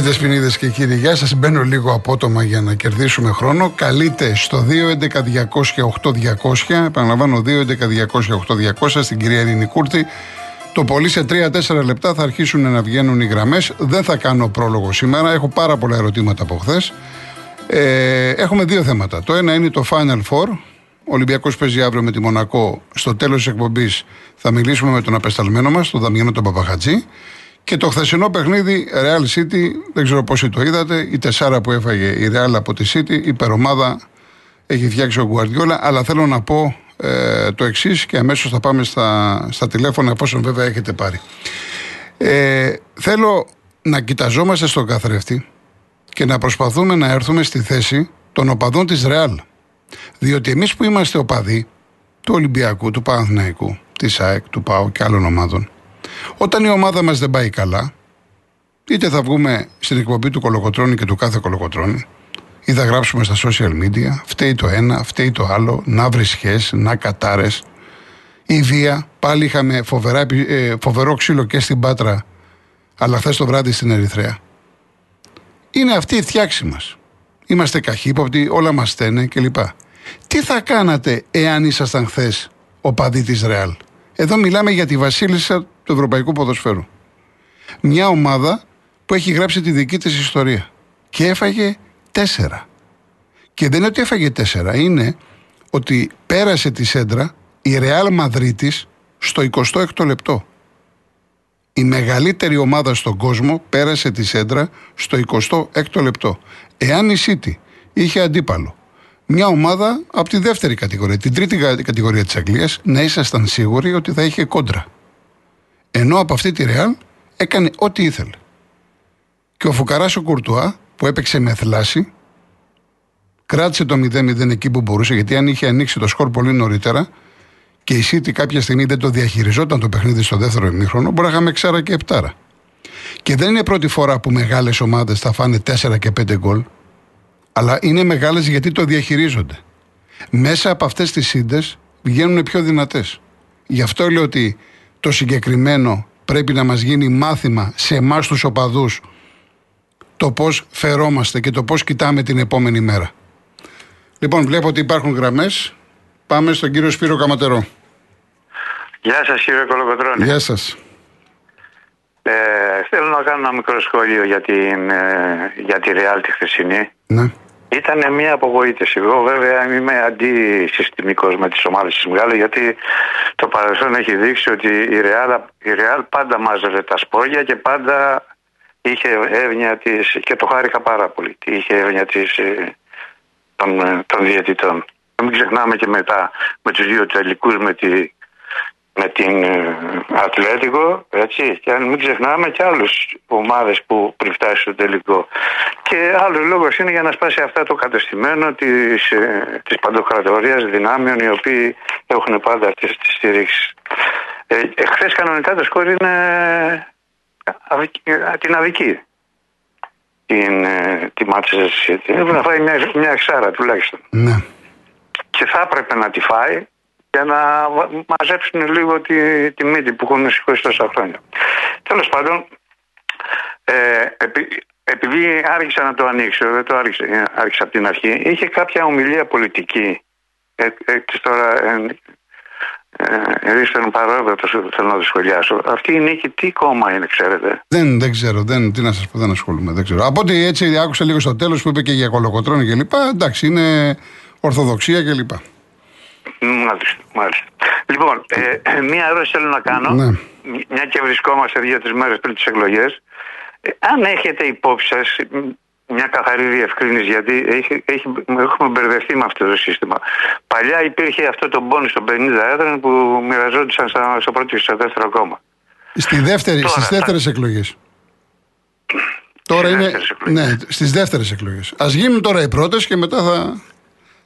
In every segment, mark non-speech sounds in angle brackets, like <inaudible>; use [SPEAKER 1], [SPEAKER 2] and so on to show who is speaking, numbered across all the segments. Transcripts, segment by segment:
[SPEAKER 1] Κυρίε Δεσποινίδες και κύριοι, γεια σας. Μπαίνω λίγο απότομα για να κερδίσουμε χρόνο. Καλείτε στο 2.11.200.8.200. Επαναλαμβάνω, 2.11.200.8.200 στην κυρία Ειρήνη Κούρτη. Το πολύ σε 3-4 λεπτά θα αρχίσουν να βγαίνουν οι γραμμές. Δεν θα κάνω πρόλογο σήμερα. Έχω πάρα πολλά ερωτήματα από χθες. Ε, έχουμε δύο θέματα. Το ένα είναι το Final Four. Ο Ολυμπιακός παίζει αύριο με τη Μονακό. Στο τέλος της εκπομπής θα μιλήσουμε με τον απεσταλμένο μας, τον Δαμιανό τον Παπαχατζή. Και το χθεσινό παιχνίδι Real City, δεν ξέρω πόσοι το είδατε, η τεσσάρα που έφαγε η Real από τη City, η υπερομάδα έχει φτιάξει ο Γκουαρδιόλα. Αλλά θέλω να πω ε, το εξής και αμέσως θα πάμε στα, στα τηλέφωνα, εφόσον βέβαια έχετε πάρει. Ε, θέλω να κοιταζόμαστε στον καθρέφτη και να προσπαθούμε να έρθουμε στη θέση των οπαδών της Ρεάλ. Διότι εμείς που είμαστε οπαδοί του Ολυμπιακού, του Παναθηναϊκού, της ΑΕΚ, του ΠΑΟ και άλλων ομάδων, όταν η ομάδα μας δεν πάει καλά, είτε θα βγούμε στην εκπομπή του Κολοκοτρώνη και του κάθε Κολοκοτρώνη, ή θα γράψουμε στα social media, φταίει το ένα, φταίει το άλλο, να βρισχές, να κατάρες, η βία, πάλι είχαμε φοβερά, ε, φοβερό ξύλο και στην Πάτρα, αλλά χθες το βράδυ στην Ερυθρέα. Είναι αυτή η φτιάξη μας. Είμαστε καχύποπτοι, όλα μας στένε κλπ. Τι θα κάνατε εάν ήσασταν χθες ο παδί της Ρεάλ; Εδώ μιλάμε για τη βασίλισσα του Ευρωπαϊκού Ποδοσφαίρου. Μια ομάδα που έχει γράψει τη δική της ιστορία. Και έφαγε τέσσερα. Και δεν είναι ότι έφαγε τέσσερα, είναι ότι πέρασε τη σέντρα η Ρεάλ Μαδρίτης στο 26ο λεπτό. Η μεγαλύτερη ομάδα στον κόσμο πέρασε τη σέντρα στο 26ο λεπτό. Εάν η City είχε αντίπαλο μια ομάδα από τη δεύτερη κατηγορία, την τρίτη κατηγορία της Αγγλίας, να ήσασταν σίγουροι ότι θα είχε κόντρα. Ενώ από αυτή τη Ρεάλ έκανε ό,τι ήθελε. Και ο Φουκαράς ο Κουρτουά που έπαιξε με θλάση, κράτησε το 0-0 εκεί που μπορούσε, γιατί αν είχε ανοίξει το σκορ πολύ νωρίτερα και η City κάποια στιγμή δεν το διαχειριζόταν το παιχνίδι στο δεύτερο ημίχρονο, μπορεί να είχαμε ξάρα και επτάρα. Και δεν είναι πρώτη φορά που μεγάλες ομάδες θα φάνε 4 και 5 γκολ, αλλά είναι μεγάλες γιατί το διαχειρίζονται. Μέσα από αυτές τις σύντε βγαίνουν πιο δυνατές. Γι' αυτό λέω ότι το συγκεκριμένο πρέπει να μας γίνει μάθημα σε εμάς τους οπαδούς το πώς φερόμαστε και το πώς κοιτάμε την επόμενη μέρα. Λοιπόν, βλέπω ότι υπάρχουν γραμμές. Πάμε στον κύριο Σπύρο Καματερό.
[SPEAKER 2] Γεια σας κύριε Κολοκοτρώνη.
[SPEAKER 1] Γεια σας.
[SPEAKER 2] Ε, θέλω να κάνω ένα μικρό σχόλιο για, την, ε, για τη Real τη χθεσινή.
[SPEAKER 1] Ναι.
[SPEAKER 2] Ήταν μια απογοήτευση. Εγώ βέβαια είμαι αντισυστημικός με τις ομάδες της Μεγάλη γιατί το παρελθόν έχει δείξει ότι η Real, η Real πάντα μάζευε τα σπόγια και πάντα είχε εύνοια της. και το χάρηκα πάρα πολύ. Είχε εύνοια της ε, των, ε, των διαιτητών. Μην ξεχνάμε και μετά με τους δύο τελικούς με τη με την ε, Ατλέτικο, έτσι, και αν μην ξεχνάμε και άλλε ομάδες που πριν φτάσει στο τελικό. Και άλλος λόγος είναι για να σπάσει αυτά το κατεστημένο της της ε, παντοκρατορίας δυνάμεων οι οποίοι έχουν πάντα αυτές τις στηρίξεις. Ε, Χθε κανονικά το σκόρ είναι ε, την αδική. Την, τη Manchester City. Έπρεπε να φάει μια, μια εξάρα τουλάχιστον.
[SPEAKER 1] Ναι.
[SPEAKER 2] Και θα έπρεπε να τη φάει για να μαζέψουν λίγο τη, τη μύτη που έχουν σηκώσει τόσα χρόνια. Τέλος πάντων, ε, επει, επειδή άρχισα να το ανοίξω, δεν το άρχισα, ε, άρχισα από την αρχή, είχε κάποια ομιλία πολιτική. Ε, ε, τώρα, ε, ε, ήταν παρόβατο, θέλω να το σχολιάσω. Αυτή η νίκη τι κόμμα είναι, ξέρετε;
[SPEAKER 1] Δεν, δεν ξέρω, δεν, τι να σας πω, δεν ασχολούμαι. Δεν ξέρω. Από ό,τι έτσι άκουσα λίγο στο τέλος που είπε και για κολοκοτρόνη και λοιπά, εντάξει, είναι Ορθοδοξία και λοιπά.
[SPEAKER 2] Μάλιστα, μάλιστα. Λοιπόν, ε, μία ερώτηση θέλω να κάνω.
[SPEAKER 1] Ναι.
[SPEAKER 2] Μια και βρισκόμαστε δύο-τρεις μέρες πριν τις εκλογές. Ε, αν έχετε υπόψη σας μια καθαρή διευκρίνηση, γιατί έχει, έχει, έχουμε μπερδευτεί με αυτό το σύστημα. Παλιά υπήρχε αυτό το πόνι των 50 έδραν που μοιραζόντουσαν στο πρώτο και στο δεύτερο κόμμα.
[SPEAKER 1] Στη δεύτερη, στις δεύτερες εκλογές. Τώρα είναι. Ναι, στις δεύτερες εκλογές. Α γίνουν τώρα οι πρώτες και μετά θα.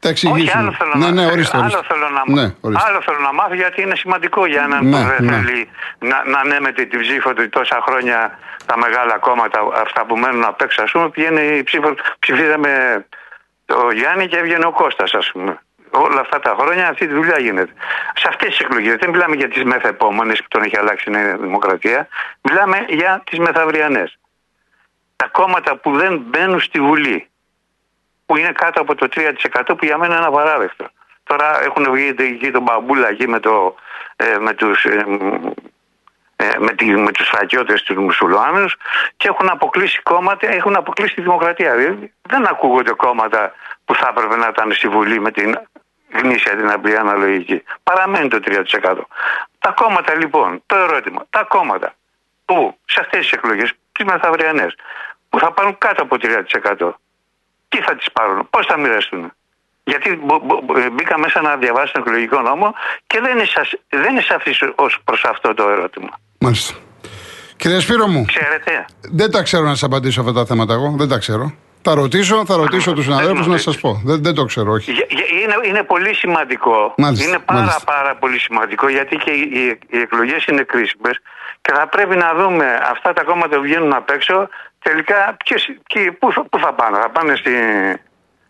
[SPEAKER 1] Τα
[SPEAKER 2] Όχι, άλλο θέλω,
[SPEAKER 1] ναι,
[SPEAKER 2] να,
[SPEAKER 1] ναι, ορίστε,
[SPEAKER 2] Άλλο θέλω να,
[SPEAKER 1] ναι,
[SPEAKER 2] άλλο θέλω να μάθω γιατί είναι σημαντικό για έναν
[SPEAKER 1] ναι,
[SPEAKER 2] που δεν
[SPEAKER 1] ναι.
[SPEAKER 2] θέλει να, να ανέμεται την ψήφο του τόσα χρόνια τα μεγάλα κόμματα, αυτά που μένουν απ' έξω, ας πούμε, πηγαίνει η ψήφο, ψηφίζαμε το Γιάννη και έβγαινε ο Κώστας, ας πούμε. Όλα αυτά τα χρόνια αυτή τη δουλειά γίνεται. Σε αυτές τις εκλογές δεν μιλάμε για τις μεθεπόμενες που τον έχει αλλάξει η Νέα Δημοκρατία, μιλάμε για τις μεθαυριανές. τα κόμματα που δεν μπαίνουν στη Βουλή, που είναι κάτω από το 3% που για μένα είναι απαράδεκτο. Τώρα έχουν βγει εκεί τον Μπαμπούλα εκεί με, το, ε, με τους... Ε, ε, με, τη, με τους στρατιώτες τους μουσουλμάνους και έχουν αποκλείσει κόμματα, έχουν αποκλείσει τη δημοκρατία. Δηλαδή, δεν ακούγονται κόμματα που θα έπρεπε να ήταν στη Βουλή με την γνήσια την απλή αναλογική. Παραμένει το 3%. Τα κόμματα λοιπόν, το ερώτημα, τα κόμματα που σε αυτές τις εκλογές, τις μεθαυριανές, που θα πάρουν κάτω από 3%, τι θα τις πάρουν, πώς θα μοιραστούν; Γιατί μπήκα μέσα να διαβάσω τον εκλογικό νόμο και δεν είναι, δεν είναι σαφής ως προς αυτό το ερώτημα.
[SPEAKER 1] Μάλιστα. Κύριε Σπύρο μου.
[SPEAKER 2] Ξέρετε.
[SPEAKER 1] Δεν τα ξέρω να σας απαντήσω αυτά τα θέματα εγώ. Δεν τα ξέρω. Θα ρωτήσω, θα ρωτήσω τους συναδέλφους να σας πω. Δεν, δεν το ξέρω, όχι.
[SPEAKER 2] Είναι, είναι πολύ σημαντικό. Μάλιστα, είναι πάρα, μάλιστα. πάρα πολύ σημαντικό γιατί και οι, οι εκλογές είναι κρίσιμες και θα πρέπει να δούμε αυτά τα κόμματα που βγαίνουν απ' έξω τελικά ποιες, και πού, πού θα πάνε; Θα πάνε στη,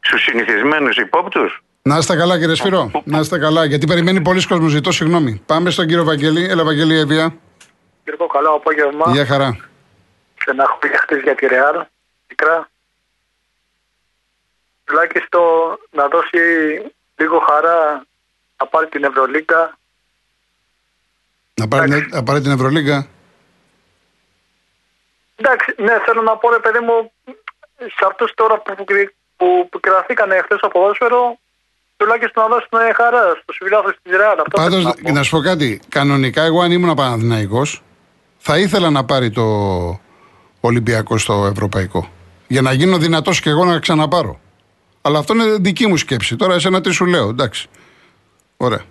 [SPEAKER 2] στους συνηθισμένους υπόπτους;
[SPEAKER 1] Να είστε καλά, κύριε Σπύρο. Να είστε καλά, γιατί περιμένει πολλοί κόσμος. Ζητώ συγγνώμη. Πάμε στον κύριο Βαγγέλη. Έλα, Βαγγέλη, Εύβοια.
[SPEAKER 3] Κύριε καλό απόγευμα.
[SPEAKER 1] Γεια χαρά.
[SPEAKER 3] Στεναχωρία για τη Ρεάλ. Μικρά. Τουλάχιστον να δώσει λίγο χαρά να πάρει την Ευρωλίγκα.
[SPEAKER 1] Να πάρει, να πάρει την Ευρωλίγκα.
[SPEAKER 3] Εντάξει, ναι, θέλω να πω, ρε παιδί μου, σε αυτούς τώρα που, που, που κρατήκανε χθες από ποδόσφαιρο, τουλάχιστον να δώσουν χαρά στου φιλάθλου τη Ρεάλ.
[SPEAKER 1] Πάντως, να, να σου πω κάτι. Κανονικά, εγώ αν ήμουν Παναθυναϊκό, θα ήθελα να πάρει το Ολυμπιακό στο Ευρωπαϊκό. Για να γίνω δυνατός και εγώ να ξαναπάρω. Αλλά αυτό είναι δική μου σκέψη. Τώρα εσένα τι σου λέω, εντάξει. Ωραία.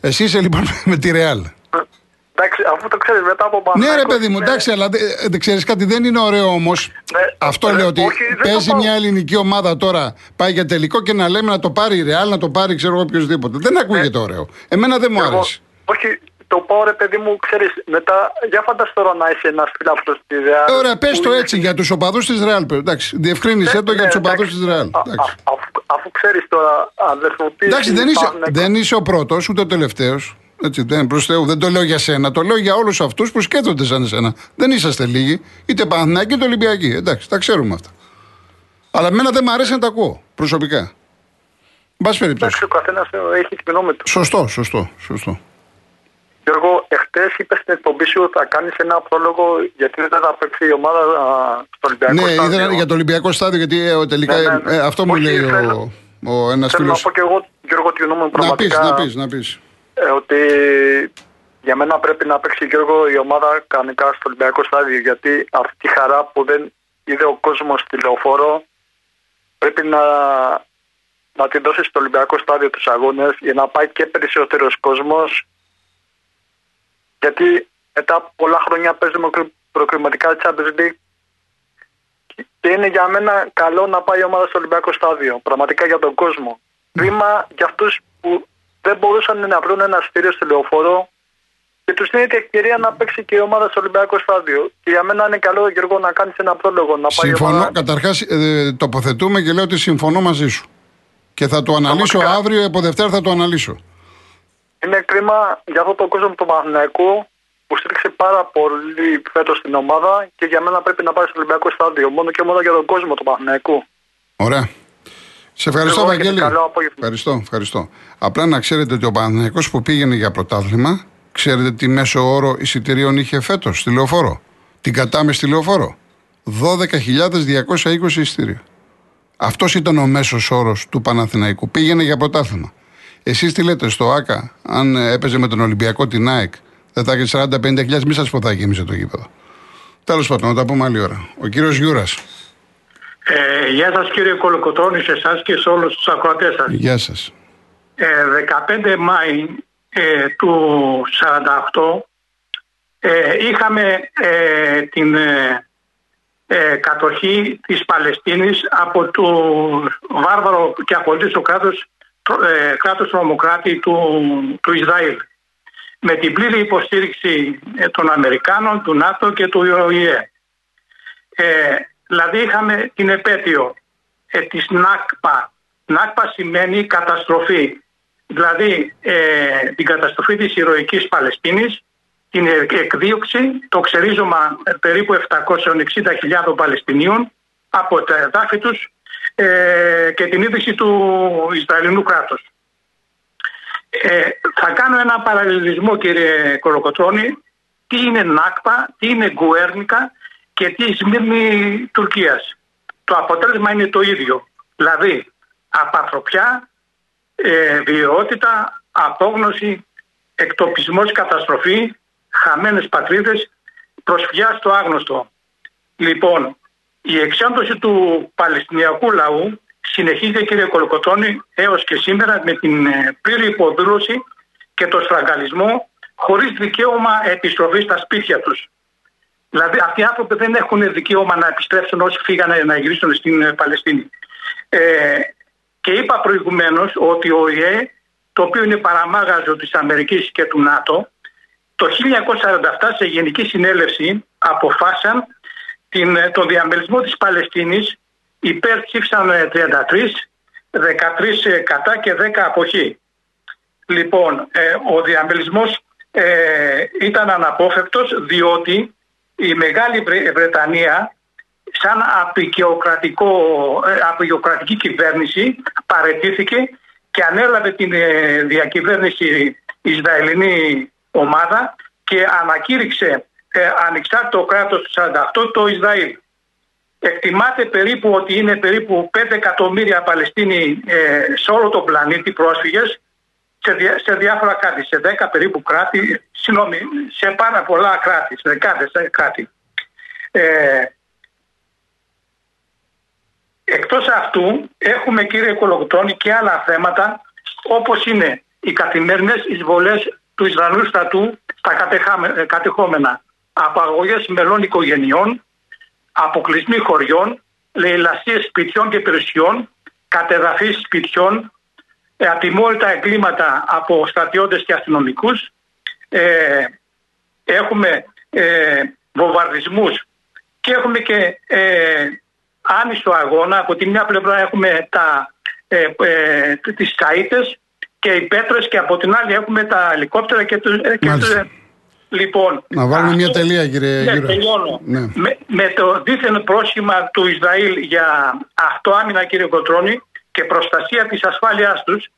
[SPEAKER 1] Εσύ είσαι λοιπόν <laughs> με τη Ρεάλ.
[SPEAKER 3] Εντάξει, αφού το ξέρεις μετά από πάνω.
[SPEAKER 1] Ναι, ρε παιδί μου, εντάξει, αλλά δεν ξέρεις κάτι, δεν είναι ωραίο όμως. Ναι, αυτό λέω ότι παίζει μια ελληνική ομάδα τώρα, πάει για τελικό και να λέμε να το πάρει η Ρεάλ, να το πάρει ξέρω εγώ οποιοδήποτε. Δεν ακούγεται ναι. ωραίο. Εμένα δεν μου άρεσε.
[SPEAKER 3] Όχι, το πω ρε παιδί μου, ξέρεις, μετά, για φανταστεί τώρα να είσαι ένας φιλάθλος τη Ρεάλ.
[SPEAKER 1] Ε, ωραία, πες το έτσι για τους οπαδούς της Ρεάλ. Εντάξει, διευκρίνησε ναι, το για ναι, τους οπαδούς της Ρεάλ.
[SPEAKER 3] Αφού ξέρεις τώρα, αδερφοποίηση.
[SPEAKER 1] Εντάξει, δεν είσαι, δεν είσαι ο πρώτος ούτε ο τελευταίος. Έτσι, δεν, προς Θεού, δεν το λέω για σένα, το λέω για όλους αυτούς που σκέφτονται σαν εσένα. Δεν είσαστε λίγοι, είτε Παναθηναϊκοί είτε Ολυμπιακοί. Εντάξει, τα ξέρουμε αυτά. Αλλά εμένα δεν μου αρέσει να τα ακούω προσωπικά. Μπα περιπτώσει.
[SPEAKER 3] Εντάξει, ο καθένας έχει τη γνώμη του.
[SPEAKER 1] Σωστό, σωστό, σωστό.
[SPEAKER 3] Γιώργο, εχθές είπες στην εκπομπή σου ότι θα κάνεις ένα πρόλογο γιατί δεν θα παίξει η ομάδα στο Ολυμπιακό
[SPEAKER 1] ναι,
[SPEAKER 3] στάδιο.
[SPEAKER 1] Ναι, ήθελα για το Ολυμπιακό στάδιο γιατί ε, τελικά ναι, ναι, ναι. Ε, αυτό μου λέει ο, ο ένας φίλο.
[SPEAKER 3] Θέλω να πω και εγώ, Γιώργο, τη γνώμη μου πραγματικά.
[SPEAKER 1] Να πεις, να πεις. Να πεις.
[SPEAKER 3] Ε, ότι για μένα πρέπει να παίξει Γιώργο η ομάδα κανονικά στο Ολυμπιακό στάδιο γιατί αυτή τη χαρά που δεν είδε ο κόσμος στη λεωφόρο πρέπει να, να την δώσει στο Ολυμπιακό στάδιο τους αγώνες για να πάει και περισσότερος κόσμος γιατί μετά από πολλά χρόνια παίζουμε προκριματικά Champions League και είναι για μένα καλό να πάει η ομάδα στο Ολυμπιακό στάδιο. Πραγματικά για τον κόσμο. Κρίμα για αυτούς που δεν μπορούσαν να βρουν ένα στήριο στο λεωφόρο και τους δίνεται ευκαιρία να παίξει και η ομάδα στο Ολυμπιακό στάδιο. Και για μένα είναι καλό, Γιώργο, να κάνεις ένα πρόλογο. Να πάει
[SPEAKER 1] συμφωνώ.
[SPEAKER 3] Ομάδα...
[SPEAKER 1] Καταρχάς, ε, τοποθετούμε και λέω ότι συμφωνώ μαζί σου. Και θα το αναλύσω αύριο, από Δευτέρα θα το αναλύσω.
[SPEAKER 3] Είναι κρίμα για αυτό το κόσμο του Παναθηναϊκού που στήριξε πάρα πολύ φέτος στην ομάδα και για μένα πρέπει να πάει στο Ολυμπιακό στάδιο. Μόνο και μόνο για τον κόσμο του Παναθηναϊκού.
[SPEAKER 1] Ωραία. Σε ευχαριστώ, Βαγγέλη. Ευχαριστώ, ευχαριστώ. Απλά να ξέρετε ότι ο Παναθηναϊκός που πήγαινε για πρωτάθλημα, ξέρετε τι μέσο όρο εισιτηρίων είχε φέτος στη λεωφόρο. Την κατάμε στη λεωφόρο. 12.220 εισιτήρια. Αυτός ήταν ο μέσος όρος του Παναθηναϊκού. Πήγαινε για πρωτάθλημα. Εσείς τι λέτε στο ΑΚΑ, αν έπαιζε με τον Ολυμπιακό την ΑΕΚ, δεν θα έχεις 40-50 μη σας πω θα γέμισε το γήπεδο. Τέλος πάντων, να τα πούμε άλλη ώρα. Ο κύριος Γιούρας.
[SPEAKER 4] Ε, γεια σας κύριε Κολοκοτρώνη, σε εσάς και σε όλους τους ακροατές σας.
[SPEAKER 1] Γεια σας.
[SPEAKER 4] Ε, 15 Μάη ε, του 48 ε, είχαμε ε, την ε, ε, κατοχή της Παλαιστίνης από το βάρβαρο και απολύτως κράτος ε, κράτος τρομοκράτη του, του Ισραήλ με την πλήρη υποστήριξη ε, των Αμερικάνων, του ΝΑΤΟ και του ΙΟΙΕ. Ε, δηλαδή είχαμε την επέτειο ε, της ΝΑΚΠΑ. ΝΑΚΠΑ σημαίνει καταστροφή. Δηλαδή ε, την καταστροφή της ηρωικής Παλαιστίνης την εκδίωξη, το ξερίζωμα περίπου 760.000 Παλαιστινίων από τα εδάφη τους ε, και την ίδρυση του Ισραηλινού κράτους. Ε, θα κάνω ένα παραλληλισμό κύριε Κολοκοτρώνη τι είναι Νάκπα, τι είναι Γκουέρνικα και τι Σμύρνη Τουρκίας. Το αποτέλεσμα είναι το ίδιο. Δηλαδή απαθροπιά, ε, βιαιότητα, απόγνωση, εκτοπισμός, καταστροφή, χαμένες πατρίδες, προσφυγιά στο άγνωστο. Λοιπόν, η εξάντωση του Παλαιστινιακού λαού συνεχίζεται κύριε Κολοκοτώνη έως και σήμερα με την ε, πλήρη υποδούλωση και το στραγγαλισμό χωρίς δικαίωμα επιστροφής στα σπίτια τους. Δηλαδή αυτοί οι άνθρωποι δεν έχουν δικαίωμα να επιστρέψουν όσοι φύγανε να γυρίσουν στην ε, Παλαιστίνη. Ε, και είπα προηγουμένως ότι ο ΙΕ, το οποίο είναι παραμάγαζο της Αμερικής και του ΝΑΤΟ, το 1947 σε Γενική Συνέλευση αποφάσισαν την, ε, τον διαμελισμό της Παλαιστίνης υπέρ ψήφισαν 33, 13 κατά και 10 αποχή. Λοιπόν, ε, ο διαμελισμός ε, ήταν αναπόφευκτος διότι η Μεγάλη Βρετανία σαν απεικιοκρατική κυβέρνηση παρετήθηκε και ανέλαβε την διακυβέρνηση Ισραηλινή ομάδα και ανακήρυξε ε, ανεξάρτητο κράτος του 48 το Ισραήλ. Εκτιμάται περίπου ότι είναι περίπου 5 εκατομμύρια Παλαιστίνοι ε, σε όλο τον πλανήτη πρόσφυγες σε, σε διάφορα κράτη, σε 10 περίπου κράτη, συγγνώμη, σε πάρα πολλά κράτη, σε δεκάδες κράτη. Ε, εκτός αυτού έχουμε κύριε Κολογκτρώνη και άλλα θέματα όπως είναι οι καθημερινές εισβολές του Ισραηλού στρατού στα κατεχόμενα απαγωγές μελών οικογενειών, αποκλεισμοί χωριών, λαιλασίες σπιτιών και περιουσιών, κατεδαφή σπιτιών, ε, ατιμόρυτα εγκλήματα από στρατιώτες και αστυνομικούς, ε, έχουμε ε, βομβαρδισμούς και έχουμε και ε, άνιστο αγώνα. Από τη μια πλευρά έχουμε τα, ε, ε, τις καΐτες και οι πέτρες και από την άλλη έχουμε τα ελικόπτερα και, τους, ε, και τους, Λοιπόν,
[SPEAKER 1] να βάλουμε μια τελεία, κύριε
[SPEAKER 4] ναι, τελειώνω. Ναι. Με, με, το δίθεν πρόσχημα του Ισραήλ για αυτοάμυνα, κύριε Κολοκοτρώνη, και προστασία της ασφάλειάς τους,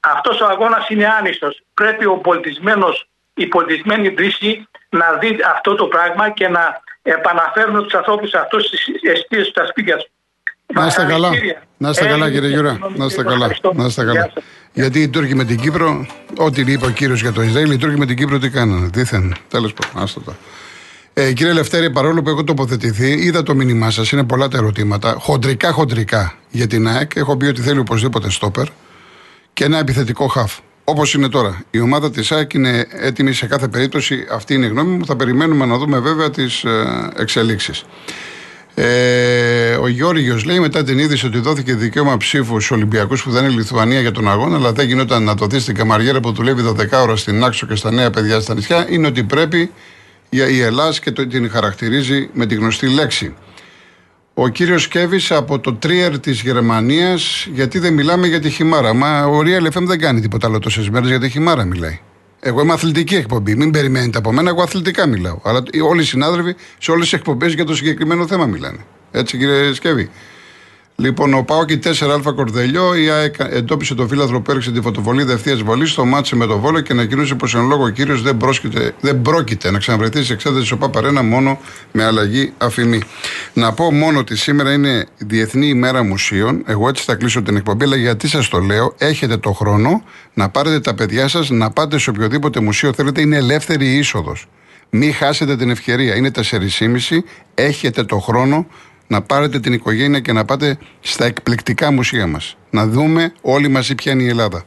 [SPEAKER 4] αυτός ο αγώνας είναι άνιστος. Πρέπει ο πολιτισμένος, η πολιτισμένη Δύση να δει αυτό το πράγμα και να επαναφέρουν τους ανθρώπους αυτούς στις εστίες στα σπίτια τους.
[SPEAKER 1] Να είστε καλά. Να είστε καλά, κύριε Γιούρα. Να είστε καλά. Να είστε καλά. Γιατί οι Τούρκοι με την Κύπρο, ό,τι είπε ο κύριος για το Ισραήλ, οι Τούρκοι με την Κύπρο τι κάνανε. Δίθεν. Τέλος πάντων, άστο το. Ε, κύριε Λευτέρη, παρόλο που έχω τοποθετηθεί, είδα το μήνυμά σας, είναι πολλά τα ερωτήματα. Χοντρικά, χοντρικά για την ΑΕΚ. Έχω πει ότι θέλει οπωσδήποτε στόπερ και ένα επιθετικό χαφ. Όπως είναι τώρα. Η ομάδα της ΑΕΚ είναι έτοιμη σε κάθε περίπτωση. Αυτή είναι η γνώμη μου. Θα περιμένουμε να δούμε βέβαια τις ε, εξελίξεις. Ε, ο Γιώργο λέει μετά την είδηση ότι δόθηκε δικαίωμα ψήφου στους Ολυμπιακούς που δεν είναι η Λιθουανία για τον αγώνα, αλλά δεν γινόταν να το δει στην Καμαριέρα που δουλεύει 12 ώρα στην Άξο και στα νέα παιδιά στα νησιά, είναι ότι πρέπει η Ελλάδα και το, την χαρακτηρίζει με τη γνωστή λέξη. Ο κύριος Κέβης από το Τρίερ της Γερμανίας, γιατί δεν μιλάμε για τη χυμάρα. Μα ο Real FM δεν κάνει τίποτα άλλο τόσες μέρες για τη χυμάρα μιλάει. Εγώ είμαι αθλητική εκπομπή. Μην περιμένετε από μένα, εγώ αθλητικά μιλάω. Αλλά όλοι οι συνάδελφοι σε όλες τις εκπομπές για το συγκεκριμένο θέμα μιλάνε. Έτσι, κύριε Σκεύη. Λοιπόν, ο Πάοκ 4α Κορδελιό, η ΑΕΚ εντόπισε το φύλαθρο που έριξε τη φωτοβολίδα ευθεία βολής στο μάτσε με το βόλο και ανακοίνωσε πως εν λόγω ο κύριος δεν, δεν πρόκειται να ξαναβρεθεί σε εξέταση ο Παπαρένα μόνο με αλλαγή αφημί. Να πω μόνο ότι σήμερα είναι Διεθνή ημέρα μουσείων. Εγώ έτσι θα κλείσω την εκπομπή, αλλά γιατί σας το λέω, έχετε το χρόνο να πάρετε τα παιδιά σας να πάτε σε οποιοδήποτε μουσείο θέλετε. Είναι ελεύθερη η είσοδος. Μην χάσετε την ευκαιρία. Είναι 4.30. Έχετε το χρόνο να πάρετε την οικογένεια και να πάτε στα εκπληκτικά μουσεία μας. Να δούμε όλοι μαζί ποια είναι η Ελλάδα.